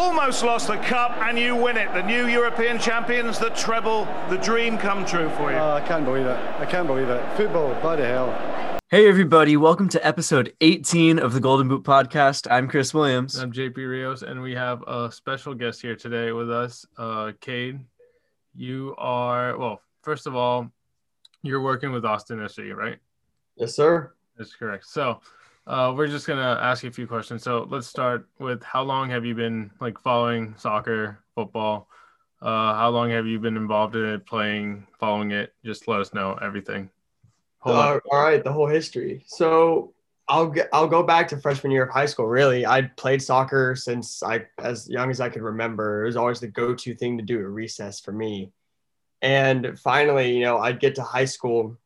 almost lost the cup, and you win it. The new European champions, the treble, the dream come true for you. Oh, I can't believe it. I can't believe it. Football, bloody hell. Hey, everybody. Welcome to episode 18 of the Golden Boot Podcast. I'm Chris Williams. I'm JP Rios, and we have a special guest here today with us, uh, Cade. You are, well, first of all, you're working with Austin FC, right? Yes, sir. That's correct. So, uh, we're just gonna ask you a few questions. So let's start with how long have you been like following soccer, football? Uh, how long have you been involved in it, playing, following it? Just let us know everything. Uh, all right, the whole history. So I'll get, I'll go back to freshman year of high school. Really, I played soccer since I as young as I could remember. It was always the go-to thing to do at recess for me. And finally, you know, I'd get to high school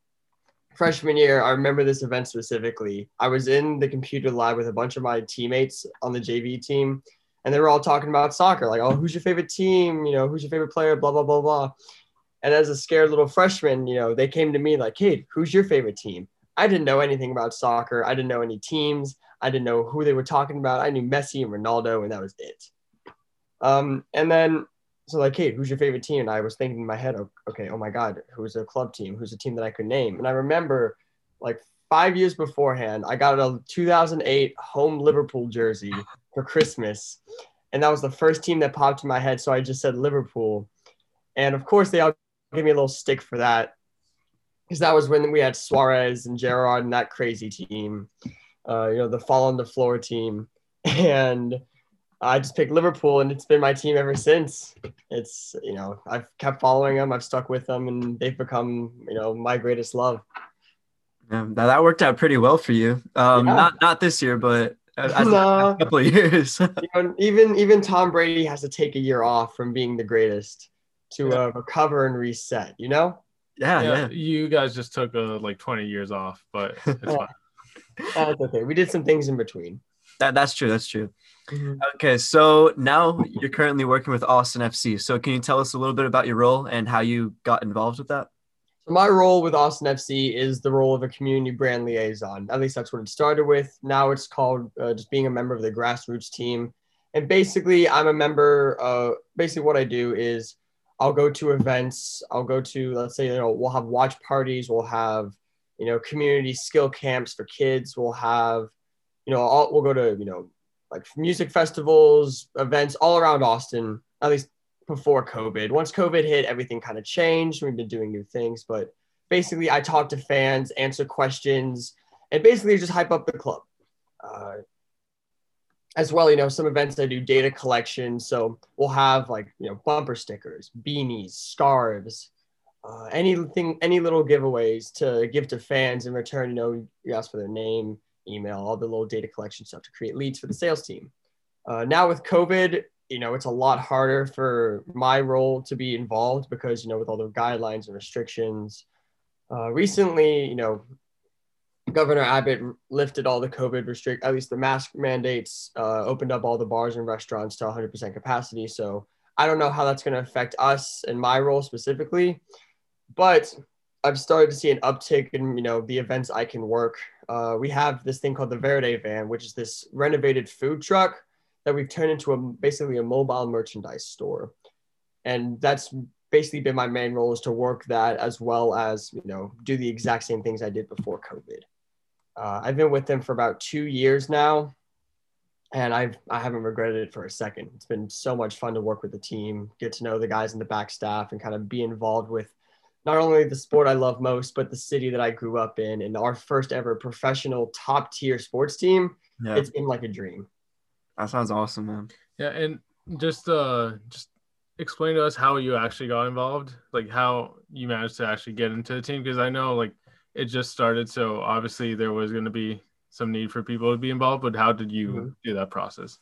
freshman year, I remember this event specifically. I was in the computer lab with a bunch of my teammates on the JV team, and they were all talking about soccer, like, oh, who's your favorite team? You know, who's your favorite player? Blah, blah, blah, blah. And as a scared little freshman, you know, they came to me like, hey, who's your favorite team? I didn't know anything about soccer. I didn't know any teams. I didn't know who they were talking about. I knew Messi and Ronaldo, and that was it. Um, and then so like, hey, who's your favorite team? And I was thinking in my head, okay, oh my God, who's a club team? Who's a team that I could name? And I remember like five years beforehand, I got a 2008 home Liverpool jersey for Christmas. And that was the first team that popped in my head. So I just said Liverpool. And of course, they all gave me a little stick for that. Because that was when we had Suarez and Gerrard and that crazy team, uh, you know, the fall on the floor team. And I just picked Liverpool, and it's been my team ever since. It's you know I've kept following them, I've stuck with them, and they've become you know my greatest love. Yeah, that worked out pretty well for you. Um, yeah. Not not this year, but as no. a couple of years. you know, even even Tom Brady has to take a year off from being the greatest to yeah. uh, recover and reset. You know. Yeah, yeah, yeah. You guys just took uh, like 20 years off, but it's fine. That's okay. We did some things in between. That, that's true. That's true. Mm-hmm. Okay, so now you're currently working with Austin FC. So can you tell us a little bit about your role and how you got involved with that? So my role with Austin FC is the role of a community brand liaison. At least that's what it started with. Now it's called uh, just being a member of the grassroots team. And basically, I'm a member. Uh, basically, what I do is I'll go to events. I'll go to let's say you know we'll have watch parties. We'll have you know community skill camps for kids. We'll have you know we'll go to you know like music festivals, events all around Austin, at least before COVID. Once COVID hit, everything kind of changed. We've been doing new things, but basically, I talk to fans, answer questions, and basically just hype up the club. Uh, as well, you know, some events I do data collection. So we'll have like, you know, bumper stickers, beanies, scarves, uh, anything, any little giveaways to give to fans in return. You know, you ask for their name, email, all the little data collection stuff to create leads for the sales team. Uh, now with COVID, you know, it's a lot harder for my role to be involved because, you know, with all the guidelines and restrictions. Uh, recently, you know, Governor Abbott lifted all the COVID restrict, at least the mask mandates, uh, opened up all the bars and restaurants to 100% capacity. So I don't know how that's going to affect us and my role specifically, but I've started to see an uptick in you know the events I can work. Uh, we have this thing called the Verde Van, which is this renovated food truck that we've turned into a basically a mobile merchandise store, and that's basically been my main role is to work that as well as you know do the exact same things I did before COVID. Uh, I've been with them for about two years now, and I've I haven't regretted it for a second. It's been so much fun to work with the team, get to know the guys in the back staff, and kind of be involved with not only the sport I love most, but the city that I grew up in and our first ever professional top tier sports team. Yeah. It's been like a dream. That sounds awesome, man. Yeah, and just uh just explain to us how you actually got involved, like how you managed to actually get into the team because I know like it just started, so obviously there was going to be some need for people to be involved, but how did you mm-hmm. do that process?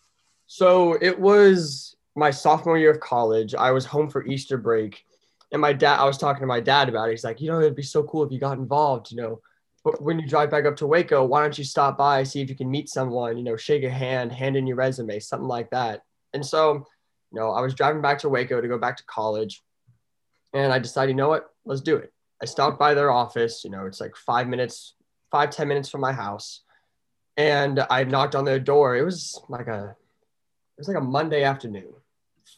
So it was my sophomore year of college. I was home for Easter break and my dad, I was talking to my dad about it. He's like, you know, it'd be so cool if you got involved, you know, but when you drive back up to Waco, why don't you stop by, see if you can meet someone, you know, shake a hand, hand in your resume, something like that. And so, you know, I was driving back to Waco to go back to college and I decided, you know what, let's do it. I stopped by their office, you know, it's like five minutes, five ten minutes from my house. And I knocked on their door. It was like a it was like a Monday afternoon,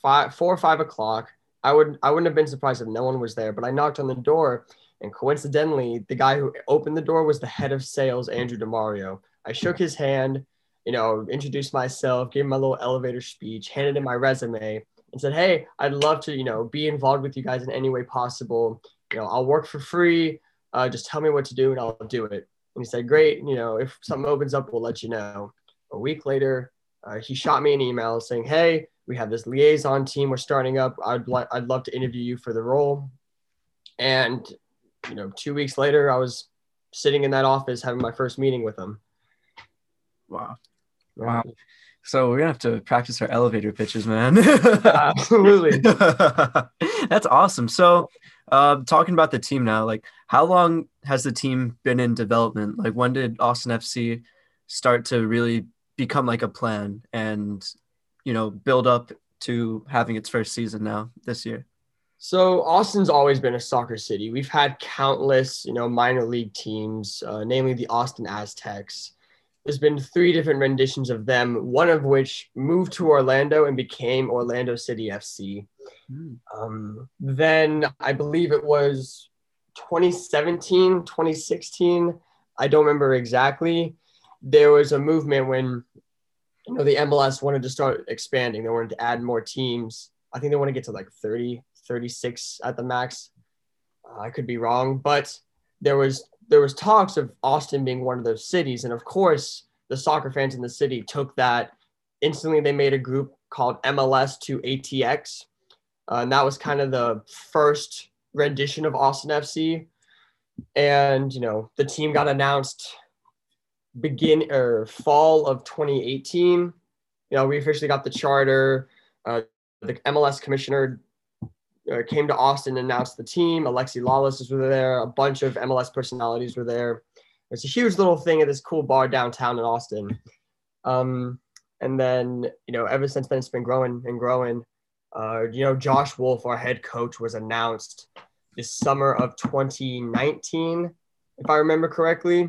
five, four or five o'clock. I would I wouldn't have been surprised if no one was there, but I knocked on the door, and coincidentally, the guy who opened the door was the head of sales, Andrew Demario. I shook his hand, you know, introduced myself, gave him my little elevator speech, handed him my resume, and said, "Hey, I'd love to, you know, be involved with you guys in any way possible. You know, I'll work for free. Uh, just tell me what to do, and I'll do it." And he said, "Great. You know, if something opens up, we'll let you know." A week later, uh, he shot me an email saying, "Hey, we have this liaison team we're starting up. I'd like I'd love to interview you for the role." And you know, two weeks later, I was sitting in that office having my first meeting with them. Wow. Wow. So we're gonna have to practice our elevator pitches, man. Absolutely. That's awesome. So, uh, talking about the team now, like how long has the team been in development? Like when did Austin FC start to really become like a plan and you know build up to having its first season now this year? So Austin's always been a soccer city. We've had countless, you know, minor league teams, uh, namely the Austin Aztex. There's been three different renditions of them, one of which moved to Orlando and became Orlando City FC. Mm. Um, then I believe it was 2017, 2016. I don't remember exactly. There was a movement when you know the MLS wanted to start expanding. They wanted to add more teams. I think they want to get to like 30, 36 at the max. Uh, I could be wrong, but there was there was talks of Austin being one of those cities, and of course, the soccer fans in the city took that instantly. They made a group called MLS to ATX, uh, and that was kind of the first rendition of Austin FC. And you know, the team got announced begin or fall of 2018. You know, we officially got the charter. Uh, the MLS commissioner uh, came to Austin and announced the team. Alexi Lalas was there. A bunch of MLS personalities were there. It's a huge little thing at this cool bar downtown in Austin. Um, and then, you know, ever since then, it's been growing and growing. Uh, you know, Josh Wolff, our head coach, was announced this summer of 2019, if I remember correctly.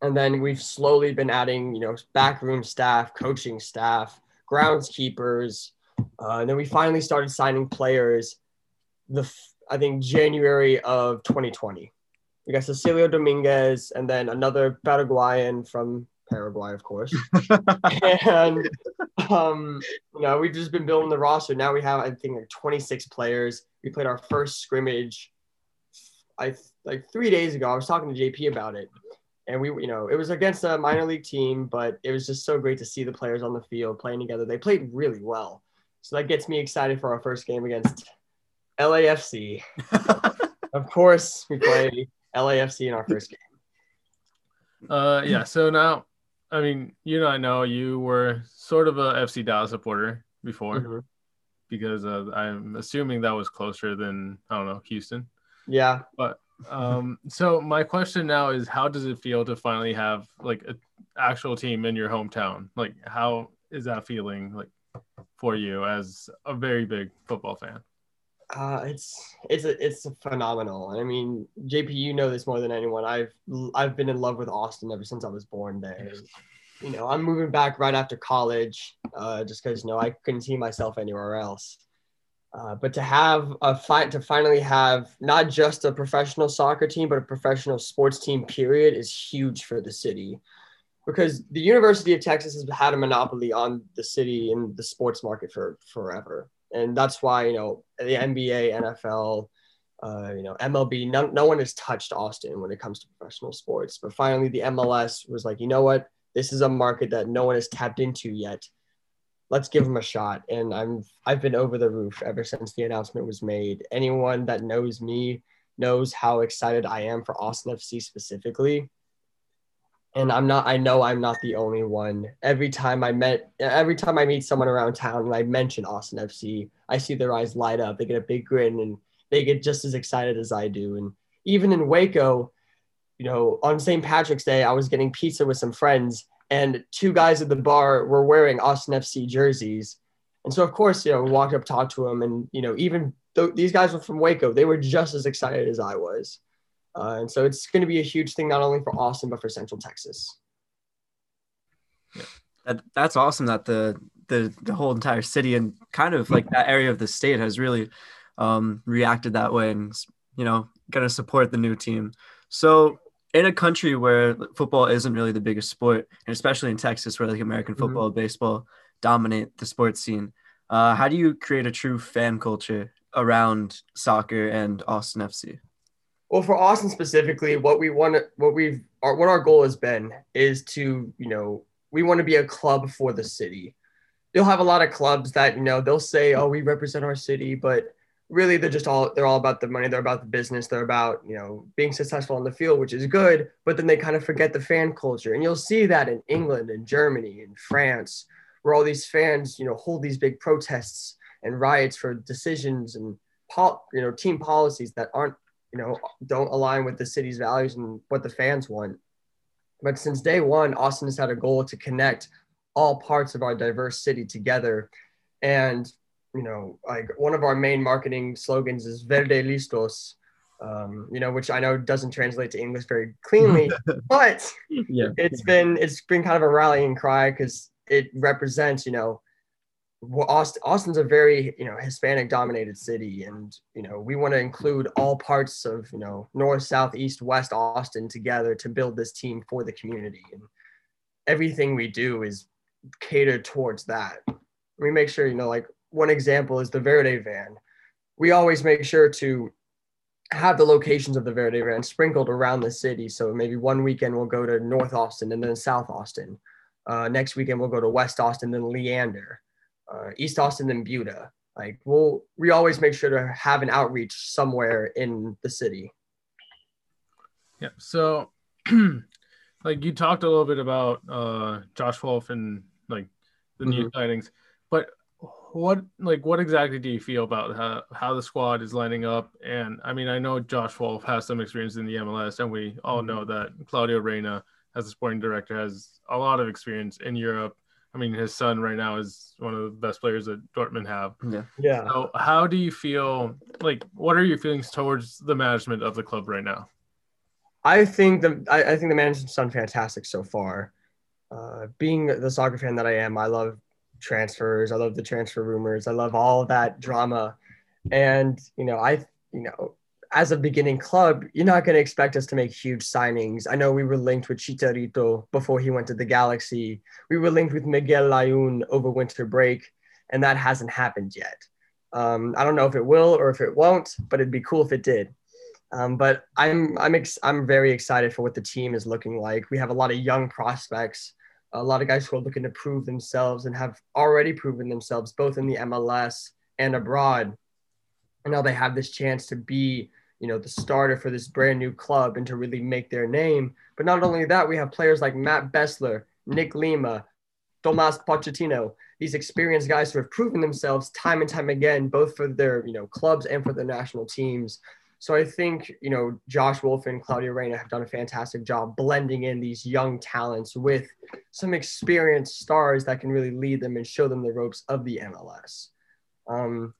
And then we've slowly been adding, you know, backroom staff, coaching staff, groundskeepers, uh, and then we finally started signing players. The I think January of 2020. We got Cecilio Dominguez and then another Paraguayan from Paraguay, of course. and um, you know, we've just been building the roster. Now we have I think like 26 players. We played our first scrimmage. I like three days ago. I was talking to JP about it, and we, you know, it was against a minor league team, but it was just so great to see the players on the field playing together. They played really well. So that gets me excited for our first game against LAFC. of course, we play LAFC in our first game. Uh, yeah. So now, I mean, you know, I know you were sort of a FC Dallas supporter before, mm-hmm. because uh, I'm assuming that was closer than I don't know Houston. Yeah. But um, so my question now is, how does it feel to finally have like an actual team in your hometown? Like, how is that feeling? Like, for you as a very big football fan? Uh, it's it's a, it's a phenomenal. I mean, JP, you know this more than anyone. I've I've been in love with Austin ever since I was born there. You know, I'm moving back right after college, uh, just because you know I couldn't see myself anywhere else. Uh, but to have a fight to finally have not just a professional soccer team, but a professional sports team, period, is huge for the city because the University of Texas has had a monopoly on the city and the sports market for forever. And that's why, you know, the NBA, NFL, uh, you know, MLB, no, no one has touched Austin when it comes to professional sports. But finally, the MLS was like, you know what? This is a market that no one has tapped into yet. Let's give them a shot. And I'm I've been over the roof ever since the announcement was made. Anyone that knows me knows how excited I am for Austin FC specifically and I'm not I know I'm not the only one. Every time I met every time I meet someone around town and I mention Austin FC, I see their eyes light up. They get a big grin and they get just as excited as I do. And even in Waco, you know, on St. Patrick's Day, I was getting pizza with some friends and two guys at the bar were wearing Austin FC jerseys. And so of course, you know, we walked up, talked to them and you know, even though these guys were from Waco, they were just as excited as I was. Uh, and so it's going to be a huge thing, not only for Austin, but for Central Texas. That, that's awesome that the the the whole entire city and kind of like that area of the state has really um, reacted that way and you know going to support the new team. So in a country where football isn't really the biggest sport, and especially in Texas where like American Mm-hmm. football, baseball dominate the sports scene, uh, how do you create a true fan culture around soccer and Austin FC? Well, for Austin specifically, what we want, what we've, our, what our goal has been is to, you know, we want to be a club for the city. You'll have a lot of clubs that, you know, they'll say, "Oh, we represent our city," but really they're just all they're all about the money. They're about the business. They're about, you know, being successful on the field, which is good. But then they kind of forget the fan culture, and you'll see that in England and Germany and France, where all these fans, you know, hold these big protests and riots for decisions and, pol- you know, team policies that aren't you know, don't align with the city's values and what the fans want. But since day one, Austin has had a goal to connect all parts of our diverse city together. And, you know, like one of our main marketing slogans is Verde Listos, um, you know, which I know doesn't translate to English very cleanly, but Yeah. it's been it's been kind of a rallying cry because it represents, you know, well, Austin, Austin's a very you know Hispanic dominated city, and you know we want to include all parts of you know north, south, east, west Austin together to build this team for the community, and everything we do is catered towards that. We make sure you know like one example is the Verde van. We always make sure to have the locations of the Verde van sprinkled around the city. So maybe one weekend we'll go to North Austin and then South Austin. Uh, next weekend we'll go to West Austin, then Leander uh, East Austin then Buda. Like we'll we always make sure to have an outreach somewhere in the city. Yeah. So, like you talked a little bit about uh, Josh Wolff and like the new signings, but what like what exactly do you feel about how, how the squad is lining up? And I mean, I know Josh Wolff has some experience in the MLS, and we all know that Claudio Reyna, as a sporting director, has a lot of experience in Europe. I mean, his son right now is one of the best players that Dortmund have. Yeah. Yeah. So, how do you feel? Like, what are your feelings towards the management of the club right now? I think the I, I think the management's done fantastic so far. Uh, being the soccer fan that I am, I love transfers. I love the transfer rumors. I love all that drama. And you know, I you know, as a beginning club, you're not going to expect us to make huge signings. I know we were linked with Chicharito before he went to the Galaxy. We were linked with Miguel Layun over winter break, and that hasn't happened yet. Um, I don't know if it will or if it won't, but it'd be cool if it did. Um, but I'm I'm ex- I'm very excited for what the team is looking like. We have a lot of young prospects, a lot of guys who are looking to prove themselves and have already proven themselves both in the MLS and abroad. And now they have this chance to be, you know, the starter for this brand new club and to really make their name. But not only that, we have players like Matt Besler, Nick Lima, Tomas Pochettino, these experienced guys who have proven themselves time and time again, both for their, you know, clubs and for their national teams. So I think, you know, Josh Wolff and Claudio Reyna have done a fantastic job blending in these young talents with some experienced stars that can really lead them and show them the ropes of the MLS. Um,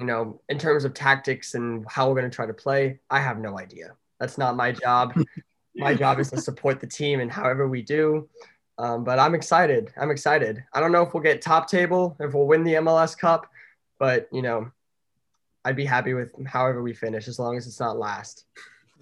you know, in terms of tactics and how we're going to try to play, I have no idea. That's not my job. my job is to support the team and however we do. Um, but I'm excited. I'm excited. I don't know if we'll get top table, if we'll win the MLS Cup, but you know, I'd be happy with however we finish as long as it's not last.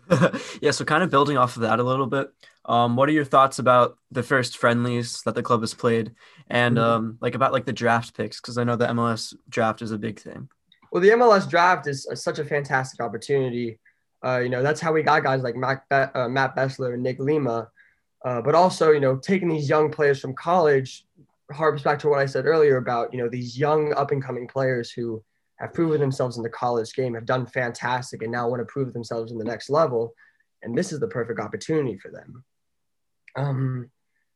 yeah, so kind of building off of that a little bit. Um, what are your thoughts about the first friendlies that the club has played, and Mhm. um, like about like the draft picks? Because I know the MLS draft is a big thing. Well, the MLS draft is uh, such a fantastic opportunity. Uh, you know, that's how we got guys like Matt, Be- uh, Matt Besler and Nick Lima. Uh, but also, you know, taking these young players from college harps back to what I said earlier about, you know, these young up and coming players who have proven themselves in the college game, have done fantastic, and now want to prove themselves in the next level. And this is the perfect opportunity for them. Um,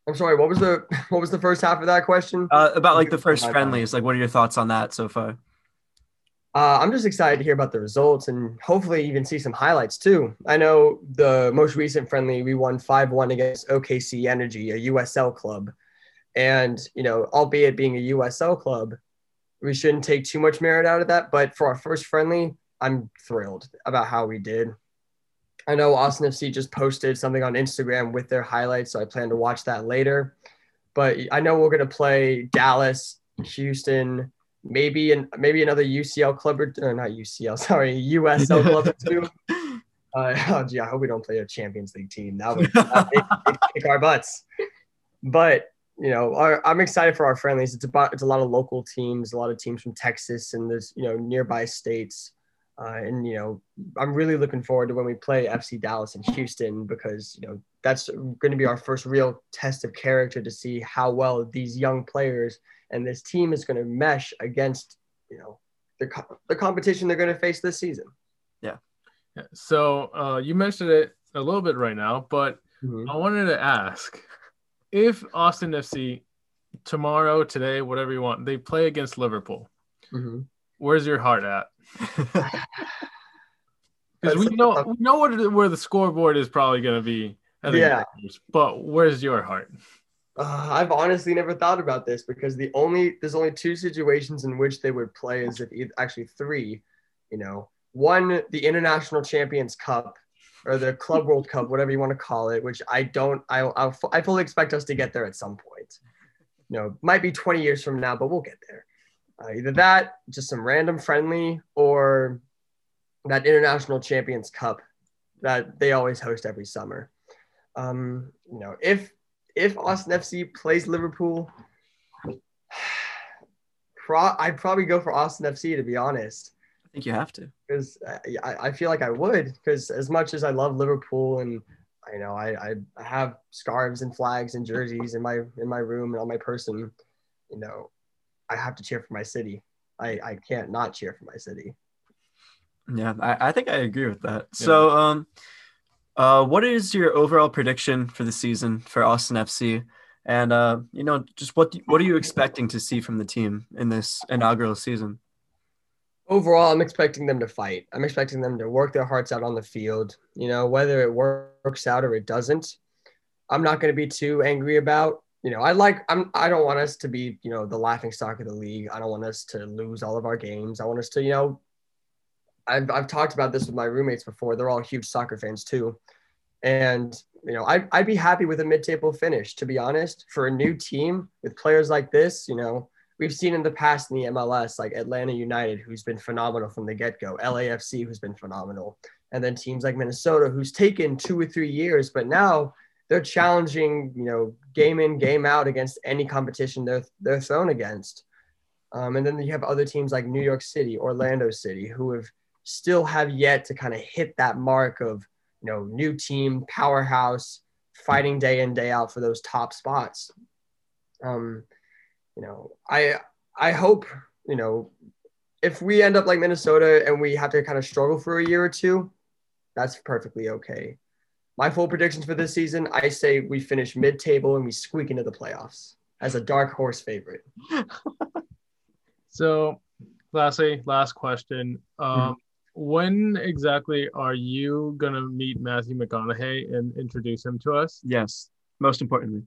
I'm sorry, what was the what was the first half of that question? Uh, about like the first My bad. friendlies, like what are your thoughts on that so far? Uh, I'm just excited to hear about the results and hopefully even see some highlights too. I know the most recent friendly, we won 5 1 against OKC Energy, a USL club. And, you know, albeit being a USL club, we shouldn't take too much merit out of that. But for our first friendly, I'm thrilled about how we did. I know Austin FC just posted something on Instagram with their highlights, so I plan to watch that later. but I know we're gonna play Dallas, Houston, maybe and maybe another UCL club or, or not UCL, sorry, USL club or two. Uh, oh gee, I hope we don't play a Champions League team. That would that would kick our butts. But you know, our, I'm excited for our friendlies. It's about it's a lot of local teams, a lot of teams from Texas and there's you know nearby states. Uh, and you know, I'm really looking forward to when we play FC Dallas and Houston because you know that's going to be our first real test of character to see how well these young players and this team is going to mesh against you know the the competition they're going to face this season. Yeah. So uh, you mentioned it a little bit right now, but mm-hmm. I wanted to ask if Austin FC tomorrow, today, whatever you want, they play against Liverpool. Mm-hmm. Where's your heart at? Because we know we know what where the scoreboard is probably going to be. Yeah. but where's your heart? Uh, I've honestly never thought about this because the only there's only two situations in which they would play is if actually three, you know, one the International Champions Cup or the Club World Cup, whatever you want to call it, which I don't I I, I fully expect us to get there at some point. You know, might be 20 years from now, but we'll get there. Uh, either that, just some random friendly, or that International Champions Cup that they always host every summer. Um, you know, if if Austin FC plays Liverpool, pro- I'd probably go for Austin FC to be honest. I think you have to because I, I feel like I would because as much as I love Liverpool and you know I, I have scarves and flags and jerseys in my in my room and on my person, you know, I have to cheer for my city. I, I can't not cheer for my city. Yeah, I, I think I agree with that. Yeah. So, um, uh, what is your overall prediction for the season for Austin FC? And uh, you know, just what what are you expecting to see from the team in this inaugural season? Overall, I'm expecting them to fight. I'm expecting them to work their hearts out on the field. You know, whether it works out or it doesn't, I'm not going to be too angry about you know, I like I'm I don't want us to be, you know, the laughing stock of the league. I don't want us to lose all of our games. I want us to, you know, I've I've talked about this with my roommates before. They're all huge soccer fans too. And, you know, I I'd be happy with a mid-table finish, to be honest. For a new team with players like this, you know, we've seen in the past in the MLS, like Atlanta United, who's been phenomenal from the get-go, LAFC, who's been phenomenal, and then teams like Minnesota, who's taken two or three years, but now they're challenging, you know, game in, game out against any competition they're they're thrown against. Um, and then you have other teams like New York City, Orlando City, who have still have yet to kind of hit that mark of you know new team powerhouse fighting day in day out for those top spots. Um, you know, I I hope you know if we end up like Minnesota and we have to kind of struggle for a year or two, that's perfectly okay my full predictions for this season, I say we finish mid-table and we squeak into the playoffs as a dark horse favorite. so, lastly, last question. Um, mm-hmm. When exactly are you gonna meet Matthew McConaughey and introduce him to us? Yes, most importantly.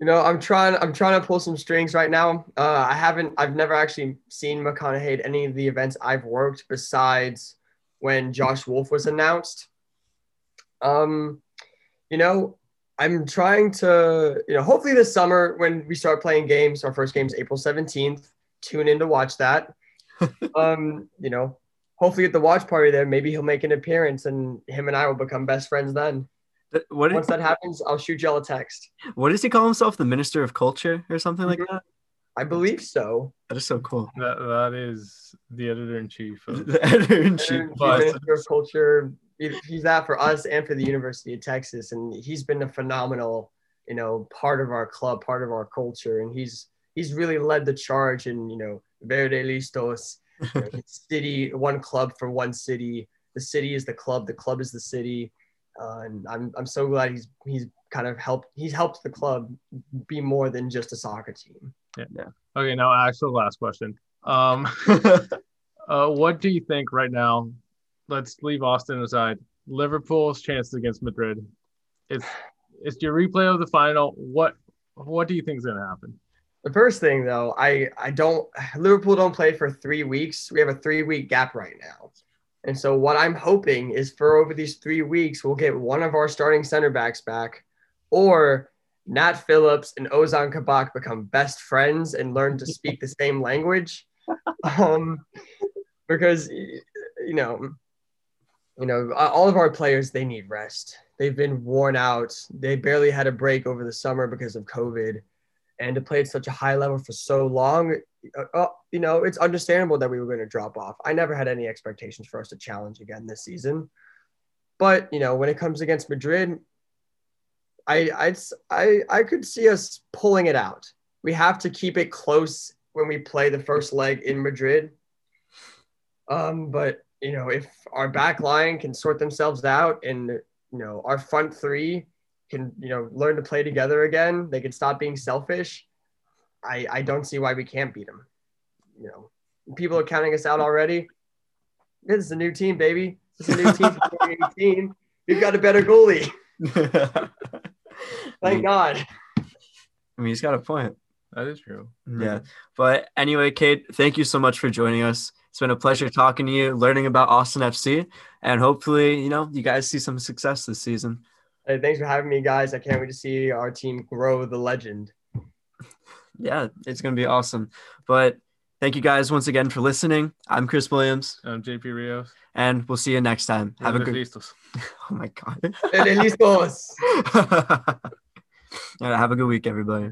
You know, I'm trying. I'm trying to pull some strings right now. Uh, I haven't. I've never actually seen McConaughey at any of the events I've worked besides when Josh Wolff was announced. Um, you know, I'm trying to, you know, hopefully this summer when we start playing games, our first game is April 17th. Tune in to watch that. um, you know, hopefully at the watch party there, maybe he'll make an appearance and him and I will become best friends then. What Once that happens, I'll shoot y'all a text. What does he call himself? The Minister of Culture or something mm-hmm. like that? I believe so. That is so cool. That that is the editor in chief. the editor in chief. Minister of Culture, he's that for us and for the University of Texas, and he's been a phenomenal, you know, part of our club, part of our culture, and he's he's really led the charge in you know Verde Listos, you know, city, one club for one city. The city is the club, the club is the city, uh, and I'm I'm so glad he's he's kind of helped he's helped the club be more than just a soccer team. Yeah. yeah. Okay. Now, actual last question. Um, uh, what do you think right now let's leave Austin aside. Liverpool's chances against Madrid. It's it's your replay of the final. What what do you think is going to happen? The first thing though, I I don't Liverpool don't play for three weeks. We have a three week gap right now. And so what I'm hoping is for over these three weeks, we'll get one of our starting center backs back, or Nat Phillips and Ozan Kabak become best friends and learn to speak the same language. Um, because you know, you know, all of our players they need rest. They've been worn out. They barely had a break over the summer because of COVID, and to play at such a high level for so long, uh, uh you know, it's understandable that we were going to drop off. I never had any expectations for us to challenge again this season, but you know, when it comes against Madrid, I I I I could see us pulling it out. We have to keep it close when we play the first leg in Madrid. Um, but you know, if our back line can sort themselves out and you know our front three can you know learn to play together again, they can stop being selfish. I I don't see why we can't beat them. You know, people are counting us out already. This is a new team, baby. This is a new team for 2018. We've got a better goalie. Thank mm. God. I mean, he's got a point. That is true. Yeah. But anyway, Cade, thank you so much for joining us. It's been a pleasure talking to you, learning about Austin FC, and hopefully, you know, you guys see some success this season. Hey, thanks for having me, guys. I can't wait to see our team grow the legend. Yeah, it's going to be awesome. But thank you guys once again for listening. I'm Chris Williams. I'm JP Rios. And we'll see you next time. Have a good. Listos. Oh my God. Listos. yeah, have a good week, everybody.